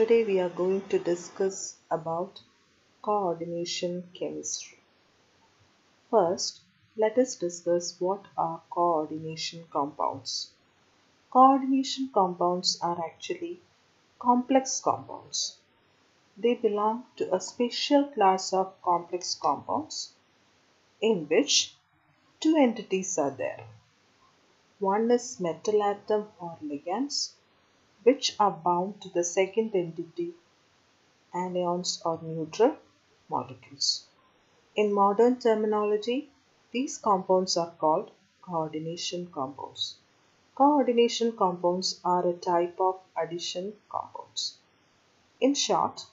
Today we are going to discuss about coordination chemistry. First, let us discuss what are coordination compounds. Coordination compounds are actually complex compounds. They belong to a special class of complex compounds in which two entities are there. One is metal atom or ligands which are bound to the second entity anions or neutral molecules. In modern terminology, these compounds are called coordination compounds. Coordination compounds are a type of addition compounds. In short,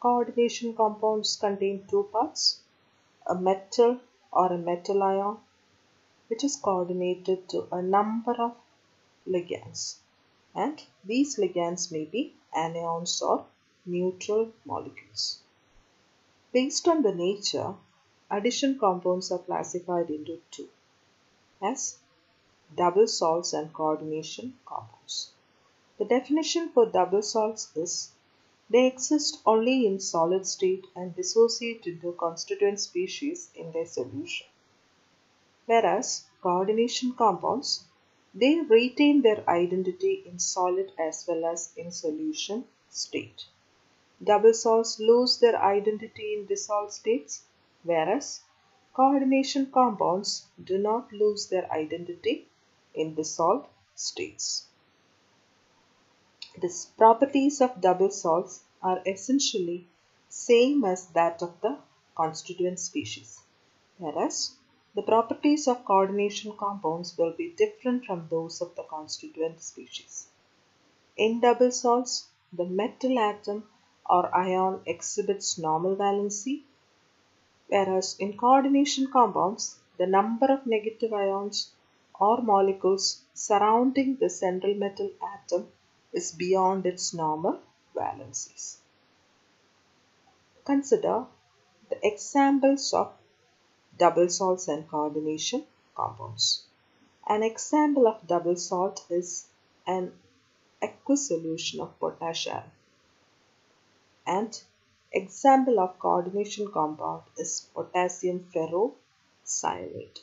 coordination compounds contain two parts, a metal or a metal ion which is coordinated to a number of ligands and these ligands may be anions or neutral molecules. Based on the nature, addition compounds are classified into two as double salts and coordination compounds. The definition for double salts is they exist only in solid state and dissociate into constituent species in their solution. Whereas coordination compounds they retain their identity in solid as well as in solution state. Double salts lose their identity in dissolved states, whereas coordination compounds do not lose their identity in dissolved states. The properties of double salts are essentially same as that of the constituent species, whereas the properties of coordination compounds will be different from those of the constituent species. In double salts, the metal atom or ion exhibits normal valency, whereas in coordination compounds, the number of negative ions or molecules surrounding the central metal atom is beyond its normal valencies. Consider the examples of double salts and coordination compounds. An example of double salt is an aqueous solution of potassium. And example of coordination compound is potassium ferrocyanide.